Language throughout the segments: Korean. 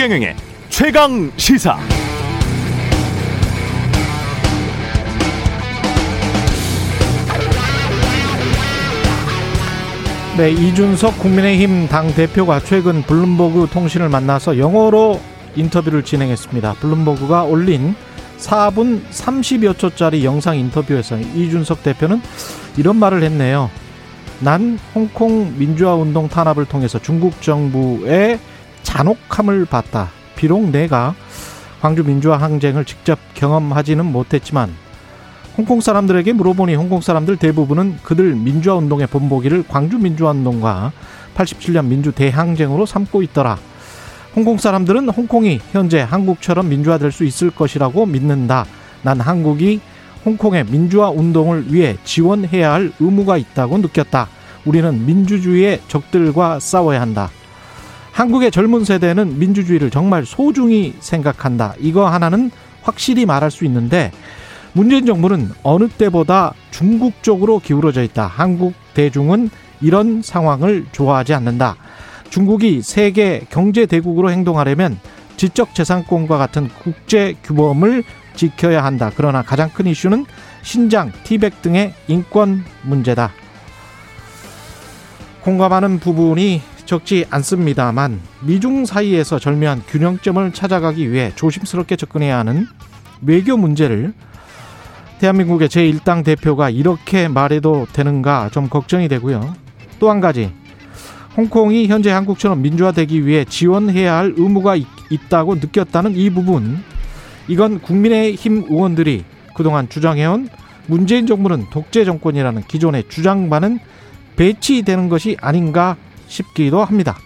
최경영의 최강 시사. 네, 이준석 국민의힘 당 대표가 최근 블룸버그 통신을 만나서 영어로 인터뷰를 진행했습니다. 블룸버그가 올린 4분 30여 초짜리 영상 인터뷰에서 이준석 대표는 이런 말을 했네요. 난 홍콩 민주화 운동 탄압을 통해서 중국 정부의 잔혹함을 봤다. 비록 내가 광주 민주화 항쟁을 직접 경험하지는 못했지만 홍콩 사람들에게 물어보니 홍콩 사람들 대부분은 그들 민주화 운동의 본보기를 광주 민주화 운동과 87년 민주 대항쟁으로 삼고 있더라. 홍콩 사람들은 홍콩이 현재 한국처럼 민주화될 수 있을 것이라고 믿는다. 난 한국이 홍콩의 민주화 운동을 위해 지원해야 할 의무가 있다고 느꼈다. 우리는 민주주의의 적들과 싸워야 한다. 한국의 젊은 세대는 민주주의를 정말 소중히 생각한다. 이거 하나는 확실히 말할 수 있는데 문재인 정부는 어느 때보다 중국 쪽으로 기울어져 있다. 한국 대중은 이런 상황을 좋아하지 않는다. 중국이 세계 경제 대국으로 행동하려면 지적 재산권과 같은 국제 규범을 지켜야 한다. 그러나 가장 큰 이슈는 신장, 티백 등의 인권 문제다. 공감하는 부분이 적지 않습니다만 미중 사이에서 절묘한 균형점을 찾아가기 위해 조심스럽게 접근해야 하는 외교 문제를 대한민국의 제1당 대표가 이렇게 말해도 되는가 좀 걱정이 되고요. 또 한 가지 홍콩이 현재 한국처럼 민주화되기 위해 지원해야 할 의무가 있다고 느꼈다는 이 부분 이건 국민의힘 의원들이 그동안 주장해온 문재인 정부는 독재 정권이라는 기존의 주장과는 배치되는 것이 아닌가 싶기도 합니다.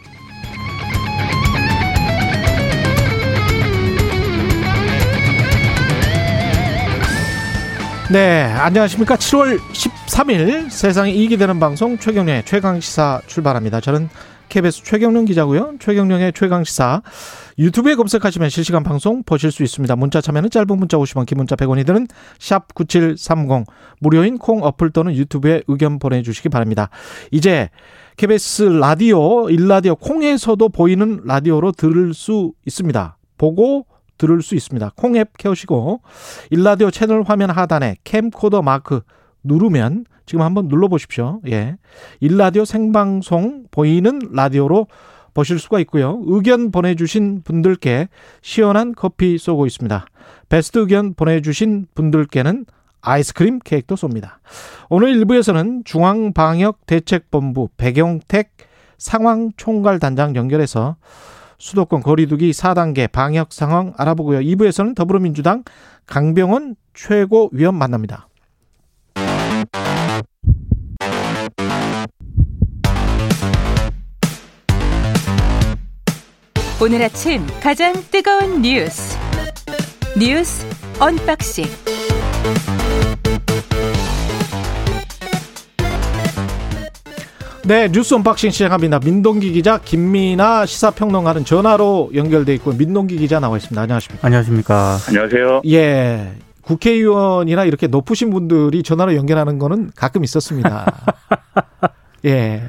네, 안녕하십니까. 7월 13일 세상에 이익이 되는 방송 최경련의 최강시사 출발합니다. 저는 KBS 최경련 기자고요. 최경련의 최강시사 유튜브에 검색하시면 실시간 방송 보실 수 있습니다. 문자 참여는 짧은 문자 50원, 긴 문자 100원이 드는 샵 9730 무료인 콩 어플 또는 유튜브에 의견 보내주시기 바랍니다. 이제 KBS 라디오, 일라디오 콩에서도 보이는 라디오로 들을 수 있습니다. 보고 들을 수 있습니다. 콩 앱 켜시고 일라디오 채널 화면 하단에 캠코더 마크 누르면 지금 한번 눌러 보십시오. 예. 일라디오 생방송 보이는 라디오로 보실 수가 있고요. 의견 보내주신 분들께 시원한 커피 쏘고 있습니다. 베스트 의견 보내주신 분들께는 아이스크림 케이크도 쏩니다. 오늘 1부에서는 중앙방역대책본부 배경택 상황총괄단장 연결해서 수도권 거리두기 4단계 방역 상황 알아보고요. 2부에서는 더불어민주당 강병원 최고위원 만납니다. 오늘 아침 가장 뜨거운 뉴스 뉴스 언박싱 네, 뉴스 언박싱 시작합니다. 민동기 기자, 김민아 시사평론가는 전화로 연결돼 있고 민동기 기자 나와 있습니다. 안녕하십니까? 안녕하십니까? 안녕하세요. 예. 국회의원이나 이렇게 높으신 분들이 전화로 연결하는 거는 가끔 있었습니다. 예.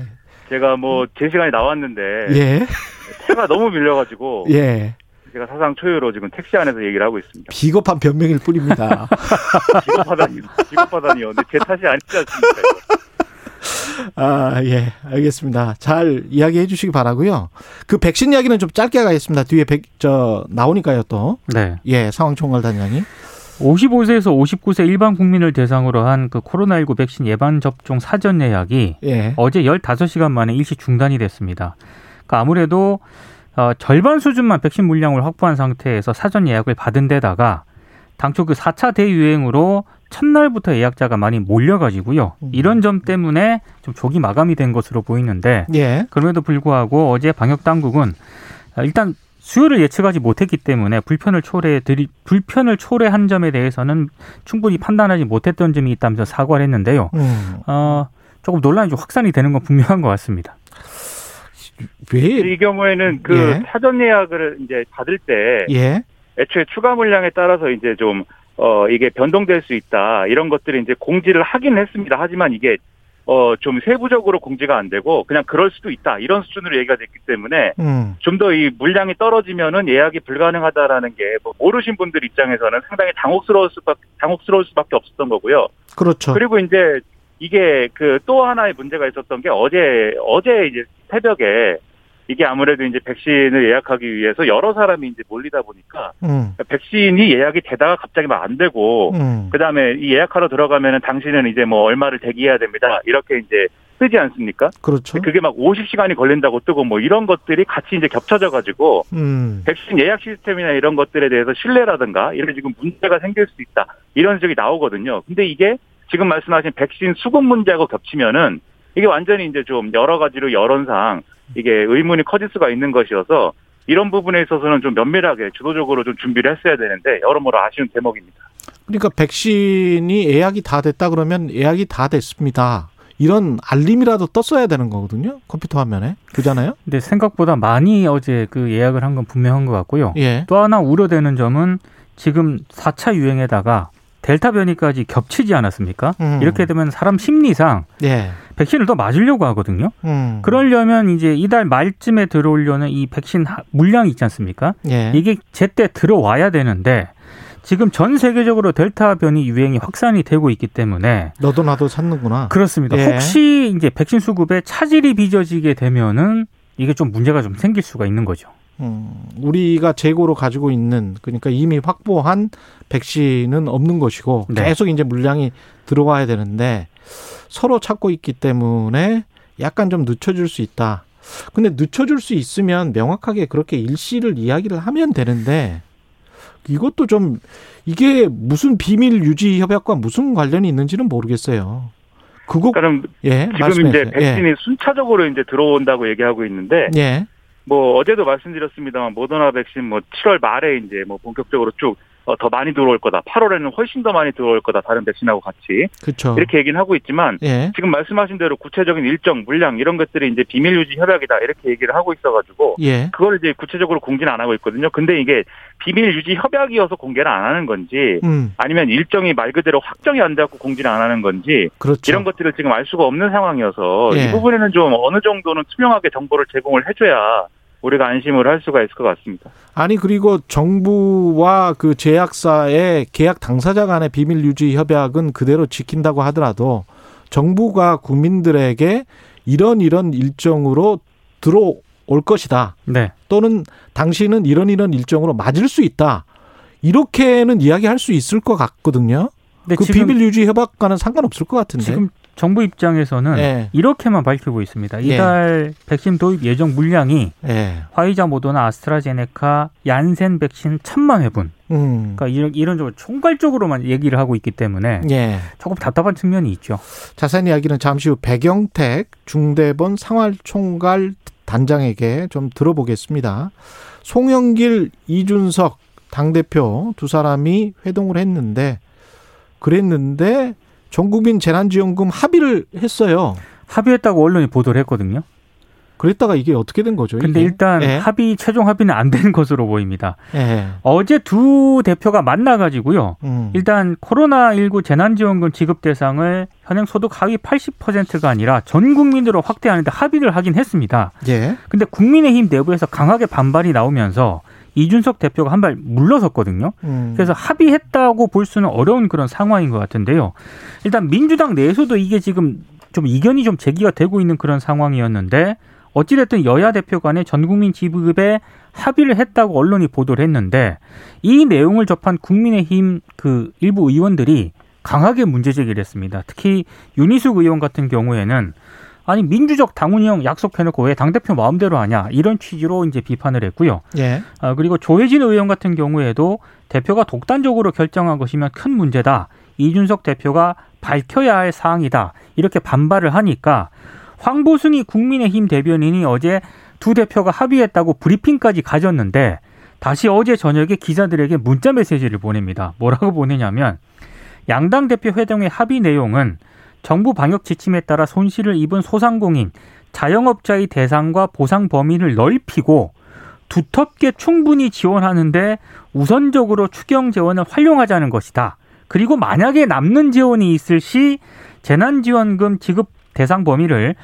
제가 뭐 제 시간에 나왔는데 예. 차가 너무 밀려가지고 예. 제가 사상 초유로 지금 택시 안에서 얘기를 하고 있습니다. 비겁한 변명일 뿐입니다. 비겁하다니, 비겁하다니요. 근데 제 탓이 아니지 않습니까? 이거. 아, 예. 알겠습니다. 잘 이야기해 주시기 바라고요. 그 백신 이야기는 좀 짧게 가겠습니다. 뒤에 백, 저, 나오니까요, 또. 네. 예, 상황 총괄 단장이. 55세에서 59세 일반 국민을 대상으로 한 그 코로나19 백신 예방 접종 사전 예약이 예. 어제 15시간 만에 일시 중단이 됐습니다. 그러니까 아무래도 어, 절반 수준만 백신 물량을 확보한 상태에서 사전 예약을 받은 데다가 당초 그 4차 대유행으로 첫날부터 예약자가 많이 몰려가지고요. 이런 점 때문에 좀 조기 마감이 된 것으로 보이는데 예. 그럼에도 불구하고 어제 방역 당국은 일단 수요를 예측하지 못했기 때문에 불편을 초래해 드리 불편을 초래한 점에 대해서는 충분히 판단하지 못했던 점이 있다면서 사과를 했는데요. 음. 어, 조금 논란이 좀 확산이 되는 건 분명한 것 같습니다. 왜, 이 경우에는 그 예. 사전 예약을 이제 받을 때 예. 애초에 추가 물량에 따라서 이제 좀 어, 이게 변동될 수 있다. 이런 것들을 이제 공지를 하긴 했습니다. 하지만 이게 어, 좀 세부적으로 공지가 안 되고 그냥 그럴 수도 있다. 이런 수준으로 얘기가 됐기 때문에 음. 좀더 이 물량이 떨어지면은 예약이 불가능하다라는 게 뭐 모르신 분들 입장에서는 상당히 당혹스러울 수밖에 당혹스러울 수밖에 없었던 거고요. 그렇죠. 그리고 이제 이게 그 또 하나의 문제가 있었던 게 어제 어제 이제 새벽에 이게 아무래도 이제 백신을 예약하기 위해서 여러 사람이 이제 몰리다 보니까 음. 백신이 예약이 되다가 갑자기 막 안 되고 음. 그다음에 이 예약하러 들어가면은 당신은 이제 뭐 얼마를 대기해야 됩니다. 이렇게 이제 뜨지 않습니까? 그렇죠. 그게 막 50시간이 걸린다고 뜨고 뭐 이런 것들이 같이 이제 겹쳐져 가지고 음. 백신 예약 시스템이나 이런 것들에 대해서 신뢰라든가 이런 지금 문제가 생길 수 있다. 이런 지적이 나오거든요. 근데 이게 지금 말씀하신 백신 수급 문제하고 겹치면은 이게 완전히 이제 좀 여러 가지로 여론상 이게 의문이 커질 수가 있는 것이어서 이런 부분에 있어서는 좀 면밀하게 주도적으로 좀 준비를 했어야 되는데 여러모로 아쉬운 대목입니다. 그러니까 백신이 예약이 다 됐다 그러면 예약이 다 됐습니다. 이런 알림이라도 떴어야 되는 거거든요. 컴퓨터 화면에. 그잖아요? 근데 생각보다 많이 어제 그 예약을 한 건 분명한 것 같고요. 예. 또 하나 우려되는 점은 지금 4차 유행에다가 델타 변이까지 겹치지 않았습니까? 음. 이렇게 되면 사람 심리상 예. 백신을 더 맞으려고 하거든요. 음. 그러려면 이제 이달 말쯤에 들어오려는 이 백신 하- 물량이 있지 않습니까? 예. 이게 제때 들어와야 되는데 지금 전 세계적으로 델타 변이 유행이 확산이 되고 있기 때문에 너도 나도 찾는구나. 그렇습니다. 예. 혹시 이제 백신 수급에 차질이 빚어지게 되면은 이게 좀 문제가 좀 생길 수가 있는 거죠. 음, 우리가 재고로 가지고 있는 그러니까 이미 확보한 백신은 없는 것이고 네. 계속 이제 물량이 들어와야 되는데 서로 찾고 있기 때문에 약간 좀 늦춰질 수 있다. 근데 늦춰줄 수 있으면 명확하게 그렇게 일시를 이야기를 하면 되는데 이것도 좀 이게 무슨 비밀 유지 협약과 무슨 관련이 있는지는 모르겠어요. 그거 그럼 예 지금 말씀해 이제 주세요. 백신이 순차적으로 이제 들어온다고 얘기하고 있는데 예. 예. 뭐 어제도 말씀드렸습니다만 모더나 백신 뭐 7월 말에 이제 뭐 본격적으로 쭉 어, 더 많이 들어올 거다. 8월에는 훨씬 더 많이 들어올 거다. 다른 백신하고 같이 그렇죠. 이렇게 얘기는 하고 있지만 예. 지금 말씀하신 대로 구체적인 일정, 물량 이런 것들이 이제 비밀 유지 협약이다 이렇게 얘기를 하고 있어 가지고 예. 그걸 이제 구체적으로 공지는 안 하고 있거든요. 근데 이게 비밀 유지 협약이어서 공개를 안 하는 건지 음. 아니면 일정이 말 그대로 확정이 안 돼갖고 공지를 안 하는 건지 그렇죠. 이런 것들을 지금 알 수가 없는 상황이어서 예. 이 부분에는 좀 어느 정도는 투명하게 정보를 제공을 해줘야 우리가 안심을 할 수가 있을 것 같습니다. 아니 그리고 정부와 그 제약사의 계약 당사자 간의 비밀 유지 협약은 그대로 지킨다고 하더라도 정부가 국민들에게 이런 이런 일정으로 들어올 것이다. 네. 또는 당신은 이런 이런 일정으로 맞을 수 있다. 이렇게는 이야기할 수 있을 것 같거든요. 그 비밀 유지 협약과는 상관없을 것 같은데. 지금 정부 입장에서는 예. 이렇게만 밝히고 있습니다. 예. 이달 백신 도입 예정 물량이 예. 화이자, 모더나, 아스트라제네카, 얀센 백신 천만 회분. 음. 그러니까 이런 이런 쪽으로 총괄적으로만 얘기를 하고 있기 때문에 예. 조금 답답한 측면이 있죠. 자세한 이야기는 잠시 후 백영택 중대본 상활총괄 단장에게 좀 들어보겠습니다. 송영길, 이준석 당 대표 두 사람이 회동을 했는데 그랬는데 전국민 재난지원금 합의를 했어요. 합의했다고 언론이 보도를 했거든요. 그랬다가 이게 어떻게 된 거죠? 근데 이게? 일단 예. 합의 최종 합의는 안 된 것으로 보입니다. 예. 어제 두 대표가 만나 가지고요. 음. 일단 코로나19 재난지원금 지급 대상을 현행 소득 하위 80%가 아니라 전 국민으로 확대하는데 합의를 하긴 했습니다. 예. 근데 국민의힘 내부에서 강하게 반발이 나오면서 이준석 대표가 한 발 물러섰거든요. 음. 그래서 합의했다고 볼 수는 어려운 그런 상황인 것 같은데요. 일단 민주당 내에서도 이게 지금 좀 이견이 좀 제기가 되고 있는 그런 상황이었는데 어찌됐든 여야 대표 간에 전국민 지급에 합의를 했다고 언론이 보도를 했는데 이 내용을 접한 국민의힘 그 일부 의원들이 강하게 문제 제기를 했습니다. 특히 윤희숙 의원 같은 경우에는 아니 민주적 당 운영 약속해놓고 왜 당대표 마음대로 하냐 이런 취지로 이제 비판을 했고요. 예. 아, 그리고 조혜진 의원 같은 경우에도 대표가 독단적으로 결정한 것이면 큰 문제다. 이준석 대표가 밝혀야 할 사항이다. 이렇게 반발을 하니까 황보승이 국민의힘 대변인이 어제 두 대표가 합의했다고 브리핑까지 가졌는데 다시 어제 저녁에 기자들에게 문자 메시지를 보냅니다. 뭐라고 보내냐면 양당 대표 회동의 합의 내용은 정부 방역 지침에 따라 손실을 입은 소상공인, 자영업자의 대상과 보상 범위를 넓히고 두텁게 충분히 지원하는데 우선적으로 추경 재원을 활용하자는 것이다. 그리고 만약에 남는 재원이 있을 시 재난지원금 지급 대상 범위를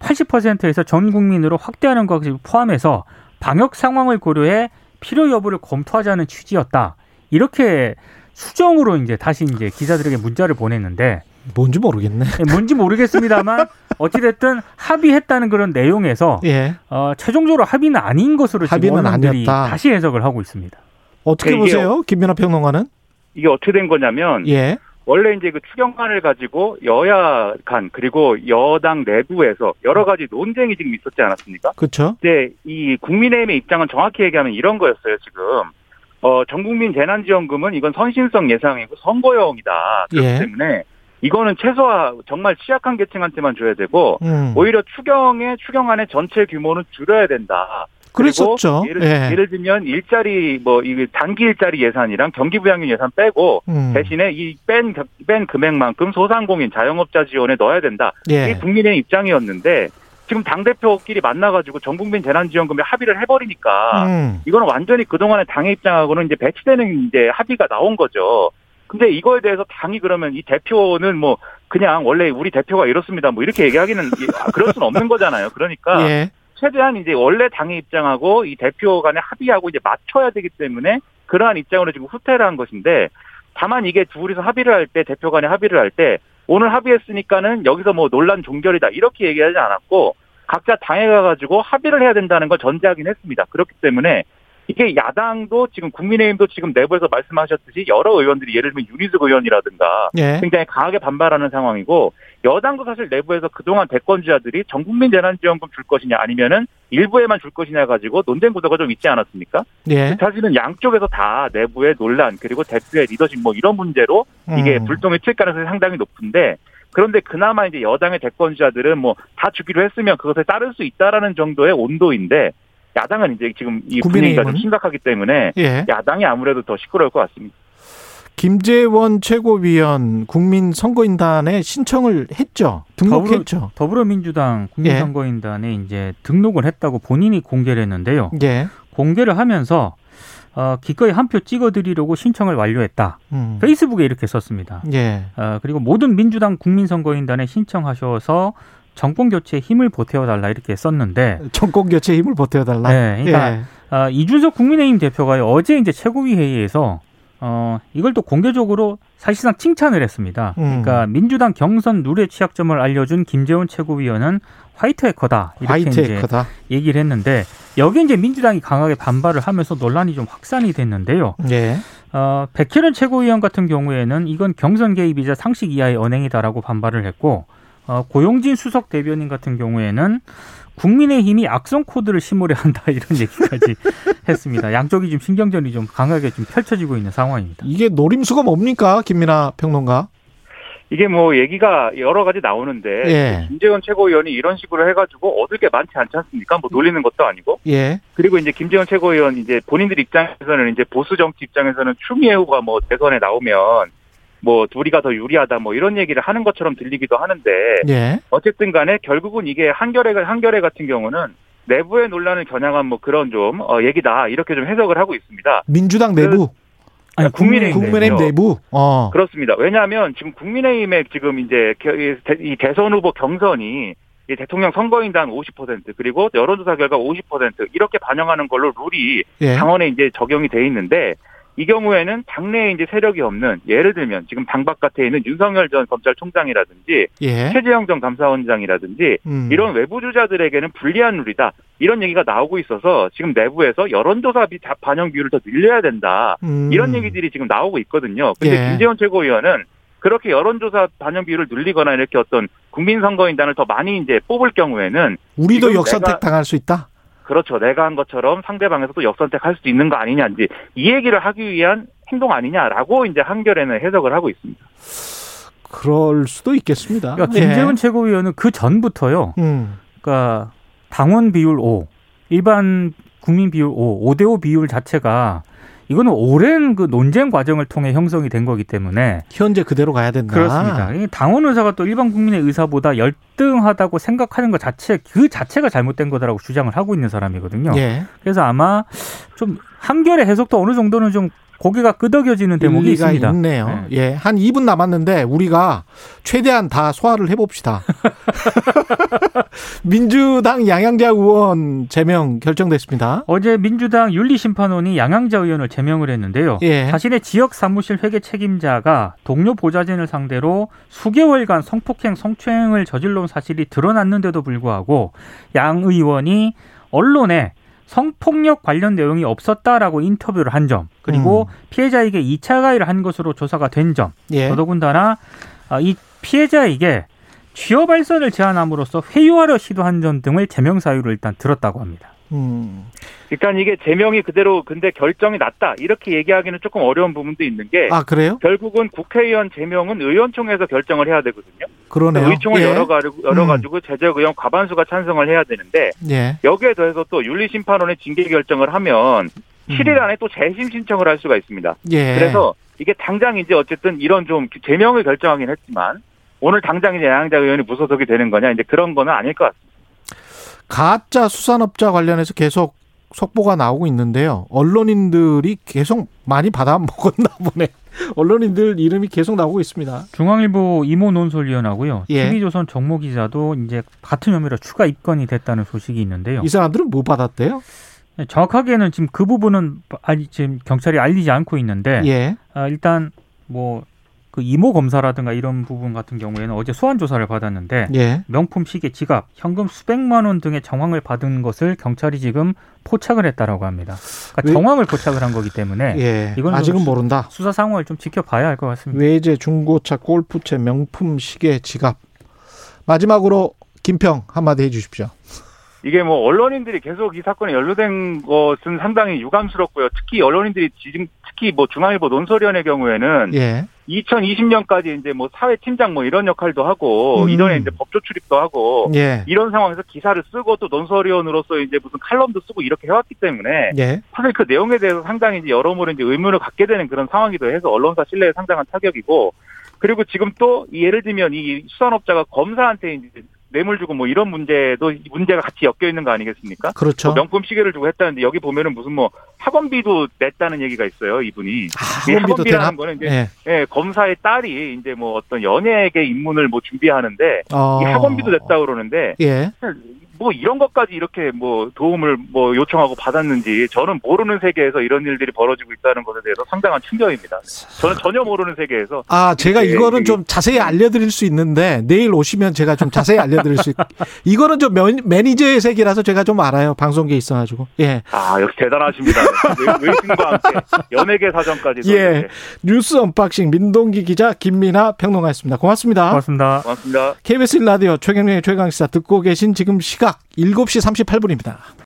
80%에서 전 국민으로 확대하는 것을 포함해서 방역 상황을 고려해 필요 여부를 검토하자는 취지였다. 이렇게 수정으로 이제 다시 이제 기자들에게 문자를 보냈는데 뭔지 모르겠네. 예, 뭔지 모르겠습니다만 어찌됐든 합의했다는 그런 내용에서 예. 어, 최종적으로 합의는 아닌 것으로 지금 합의는 언론들이 아니었다. 다시 해석을 하고 있습니다. 어떻게 이게 보세요? 김민하 평론가는? 이게 어떻게 된 거냐면 예. 원래 이제 그 추경안을 가지고 여야 간 그리고 여당 내부에서 여러 가지 논쟁이 지금 있었지 않았습니까? 그렇죠. 근데 이 국민의힘의 입장은 정확히 얘기하면 이런 거였어요, 지금. 어, 전국민 재난지원금은 이건 선신성 예상이고 선거용이다. 그렇기 예. 때문에 이거는 최소화 정말 취약한 계층한테만 줘야 되고 음. 오히려 추경의 추경안의 전체 규모는 줄여야 된다. 그랬었죠. 예를, 예. 예를 들면 일자리 뭐이 단기 일자리 예산이랑 경기 부양률 예산 빼고 음. 대신에 이뺀뺀 금액만큼 소상공인 자영업자 지원에 넣어야 된다. 예. 이게 국민의 입장이었는데 지금 당 대표끼리 만나가지고 전국민 재난지원금에 합의를 해버리니까 음. 이거는 완전히 그 동안의 당의 입장하고는 이제 배치되는 이제 합의가 나온 거죠. 근데 이거에 대해서 당이 그러면 이 대표는 뭐 그냥 원래 우리 대표가 이렇습니다. 뭐 이렇게 얘기하기는 이- 아, 그럴 수는 없는 거잖아요. 그러니까 예. 최대한 이제 원래 당의 입장하고 이 대표 간에 합의하고 이제 맞춰야 되기 때문에 그러한 입장으로 지금 후퇴를 한 것인데 다만 이게 둘이서 합의를 할 때 대표 간에 합의를 할 때 오늘 합의했으니까는 여기서 뭐 논란 종결이다 이렇게 얘기하지 않았고 각자 당에 가가지고 합의를 해야 된다는 걸 전제하긴 했습니다. 그렇기 때문에 이게 야당도 지금 국민의힘도 지금 내부에서 말씀하셨듯이 여러 의원들이 예를 들면 윤희숙 의원이라든가 예. 굉장히 강하게 반발하는 상황이고 여당도 사실 내부에서 그동안 대권주자들이 전 국민 재난지원금 줄 것이냐 아니면은 일부에만 줄 것이냐 가지고 논쟁 구도가 좀 있지 않았습니까? 예. 사실은 양쪽에서 다 내부의 논란 그리고 대표의 리더십 뭐 이런 문제로 이게 음. 불똥이 튈 가능성이 상당히 높은데 그런데 그나마 이제 여당의 대권주자들은 뭐 다 주기로 했으면 그것에 따를 수 있다라는 정도의 온도인데 야당은 이제 지금 이 분위기가 좀? 심각하기 때문에 예. 야당이 아무래도 더 시끄러울 것 같습니다. 김재원 최고위원 국민선거인단에 신청을 했죠. 등록했죠. 더불어 민주당 국민선거인단에 이제 등록을 했다고 본인이 공개를 했는데요. 예. 공개를 하면서 어, 기꺼이 한 표 찍어드리려고 신청을 완료했다. 음. 페이스북에 이렇게 썼습니다. 예. 어, 그리고 모든 민주당 국민선거인단에 신청하셔서 정권 교체에 힘을 보태어달라 이렇게 썼는데, 정권 교체 힘을 보태달라. 네, 그러니까 예. 어, 이준석 국민의힘 대표가 어제 이제 최고위 회의에서 어, 이걸 또 공개적으로 사실상 칭찬을 했습니다. 음. 그러니까 민주당 경선 룰의 취약점을 알려준 김재원 최고위원은 화이트 해커다 이렇게 화이트 이제 해커다. 얘기를 했는데 여기 이제 민주당이 강하게 반발을 하면서 논란이 좀 확산이 됐는데요. 예. 어, 백혜련 최고위원 같은 경우에는 이건 경선 개입이자 상식 이하의 언행이다라고 반발을 했고 어, 고용진 수석 대변인 같은 경우에는 국민의힘이 악성 코드를 심으려 한다 이런 얘기까지 했습니다. 양쪽이 좀 신경전이 좀 강하게 좀 펼쳐지고 있는 상황입니다. 이게 노림수가 뭡니까? 김민아 평론가. 이게 뭐 얘기가 여러 가지 나오는데 예. 김재원 최고위원이 이런 식으로 해가지고 얻을 게 많지 않지 않습니까? 뭐 놀리는 것도 아니고 예. 그리고 이제 김재원 최고위원 이제 본인들 입장에서는 이제 보수 정치 입장에서는 추미애 후보가 뭐 대선에 나오면 뭐 둘이가 더 유리하다 뭐 이런 얘기를 하는 것처럼 들리기도 하는데 예. 어쨌든 간에 결국은 이게 한겨레 한겨레 같은 경우는 내부의 논란을 겨냥한 뭐 그런 좀 어, 얘기다 이렇게 좀 해석을 하고 있습니다. 민주당 내부, 아니, 국민의힘 국민의힘. 내부. 어. 그렇습니다. 왜냐하면 지금 국민의힘의 지금 이제 겨- 이 대- 이 대선 후보 경선이 이 대통령 선거인단 50% 그리고 여론조사 결과 50% 이렇게 반영하는 걸로 룰이 예. 당원에 이제 적용이 돼 있는데 이 경우에는 당내에 이제 세력이 없는 예를 들면 지금 당 바깥에 있는 윤석열 전 검찰총장이라든지 예. 최재형 전 감사원장이라든지 음. 이런 외부 주자들에게는 불리한 룰이다 이런 얘기가 나오고 있어서 지금 내부에서 여론조사 비- 반영 비율을 더 늘려야 된다 음. 이런 얘기들이 지금 나오고 있거든요. 근데 예. 김재원 최고위원은 그렇게 여론조사 반영 비율을 늘리거나 이렇게 어떤 국민선거인단을 더 많이 이제 뽑을 경우에는 우리도 역선택 내가- 당할 수 있다. 그렇죠. 내가 한 것처럼 상대방에서도 역선택할 수도 있는 거 아니냐인지 이 얘기를 하기 위한 행동 아니냐라고 이제 한결에는 해석을 하고 있습니다. 그럴 수도 있겠습니다. 그러니까 예. 김재원 최고위원은 그 전부터요. 음. 그러니까 당원 비율 5, 일반 국민 비율 5, 5대5 비율 자체가 이거는 오랜 그 논쟁 과정을 통해 형성이 된 거기 때문에 현재 그대로 가야 된다. 그렇습니다. 이 당원 의사가 또 일반 국민의 의사보다 열등하다고 생각하는 것 자체 그 자체가 잘못된 거다라고 주장을 하고 있는 사람이거든요. 예. 그래서 아마 좀 한결의 해석도 어느 정도는 좀 고개가 끄덕여지는 대목이 있습니다. 있네요. 네. 예, 한 2분 남았는데 우리가 최대한 다 소화를 해봅시다. 민주당 양양자 의원 제명 결정됐습니다. 어제 민주당 윤리심판원이 양양자 의원을 제명을 했는데요. 예. 자신의 지역 사무실 회계 책임자가 동료 보좌진을 상대로 수개월간 성폭행, 성추행을 저질러온 사실이 드러났는데도 불구하고 양 의원이 언론에 성폭력 관련 내용이 없었다라고 인터뷰를 한 점, 그리고 피해자에게 2차 가해를 한 것으로 조사가 된 점, 음. 예. 더더군다나 아, 이 피해자에게 취업 발선을 제안함으로써 회유하려 시도한 점 등을 제명 사유로 일단 들었다고 합니다. 음. 그러니까 이게 제명이 그대로 근데 결정이 났다 이렇게 얘기하기는 조금 어려운 부분도 있는 게 아 그래요? 결국은 국회의원 제명은 의원총회에서 결정을 해야 되거든요. 그러네요. 의총을 예. 열어가지고 열어가지고 제적 의원 과반수가 찬성을 해야 되는데 예. 여기에 더해서 또 윤리심판원의 징계 결정을 하면 7일 안에 또 재심 신청을 할 수가 있습니다. 예. 그래서 이게 당장 이제 어쨌든 이런 좀 제명을 결정하긴 했지만 오늘 당장 이제 양양자 의원이 무소속이 되는 거냐 이제 그런 거는 아닐 것 같습니다. 가짜 수산업자 관련해서 계속 속보가 나오고 있는데요. 언론인들이 계속 많이 받아 먹었나 보네. 언론인들 이름이 계속 나오고 있습니다. 중앙일보 이모 논설위원하고요. 예. TV조선 정모 기자도 이제 같은 혐의로 추가 입건이 됐다는 소식이 있는데요. 이 사람들은 뭐 받았대요? 정확하게는 지금 그 부분은 아직 지금 경찰이 알리지 않고 있는데 예. 아, 일단 뭐 그 이모 검사라든가 이런 부분 같은 경우에는 어제 소환 조사를 받았는데 예. 명품 시계, 지갑, 현금 수백만 원 등의 정황을 받은 것을 경찰이 지금 포착을 했다라고 합니다. 그러니까 왜- 정황을 포착을 한 거기 때문에 예. 이건 아직은 모른다. 수사 상황을 좀 지켜봐야 할 것 같습니다. 외제, 중고차, 골프채, 명품 시계, 지갑. 마지막으로 김평 한마디 해주십시오. 이게 뭐 언론인들이 계속 이 사건에 연루된 것은 상당히 유감스럽고요. 특히 언론인들이 지금 특히 뭐 중앙일보 논설위원회 경우에는 예. 2020년까지 이제 뭐 사회 팀장 뭐 이런 역할도 하고 음. 이전에 이제 법조 출입도 하고 예. 이런 상황에서 기사를 쓰고 또 논설위원으로서 이제 무슨 칼럼도 쓰고 이렇게 해왔기 때문에 예. 사실 그 내용에 대해서 상당히 이제 여러모로 이제 의문을 갖게 되는 그런 상황이기도 해서 언론사 신뢰에 상당한 타격이고 그리고 지금 또 예를 들면 이 수산업자가 검사한테 이제 뇌물 주고 뭐 이런 문제도 문제가 같이 엮여 있는 거 아니겠습니까? 그렇죠. 뭐 명품 시계를 주고 했다는데 여기 보면은 무슨 뭐 학원비도 냈다는 얘기가 있어요 이분이. 아, 이 학원비도? 학원비라는 거는 이제 예. 예, 검사의 딸이 이제 뭐 어떤 연예계 입문을 뭐 준비하는데 어. 이 학원비도 냈다 그러는데 예. 뭐 이런 것까지 이렇게 뭐 도움을 뭐 요청하고 받았는지 저는 모르는 세계에서 이런 일들이 벌어지고 있다는 것에 대해서 상당한 충격입니다. 저는 전혀 모르는 세계에서 아, 제가 예, 이거는 좀 자세히 알려드릴 수 있는데 내일 오시면 제가 좀 자세히 알려드릴 수. 있... 이거는 좀 매- 매니저의 세계라서 제가 좀 알아요. 방송계에 있어가지고. 예. 아 역시 대단하십니다. 외- 외신과 함께 연예계 사정까지도 예. 이렇게. 뉴스 언박싱 민동기 기자 김민아 평론가였습니다. 고맙습니다. 고맙습니다. 고맙습니다. KBS 1라디오 최경영의 최강 시사 듣고 계신 지금 시각 7시 38분입니다.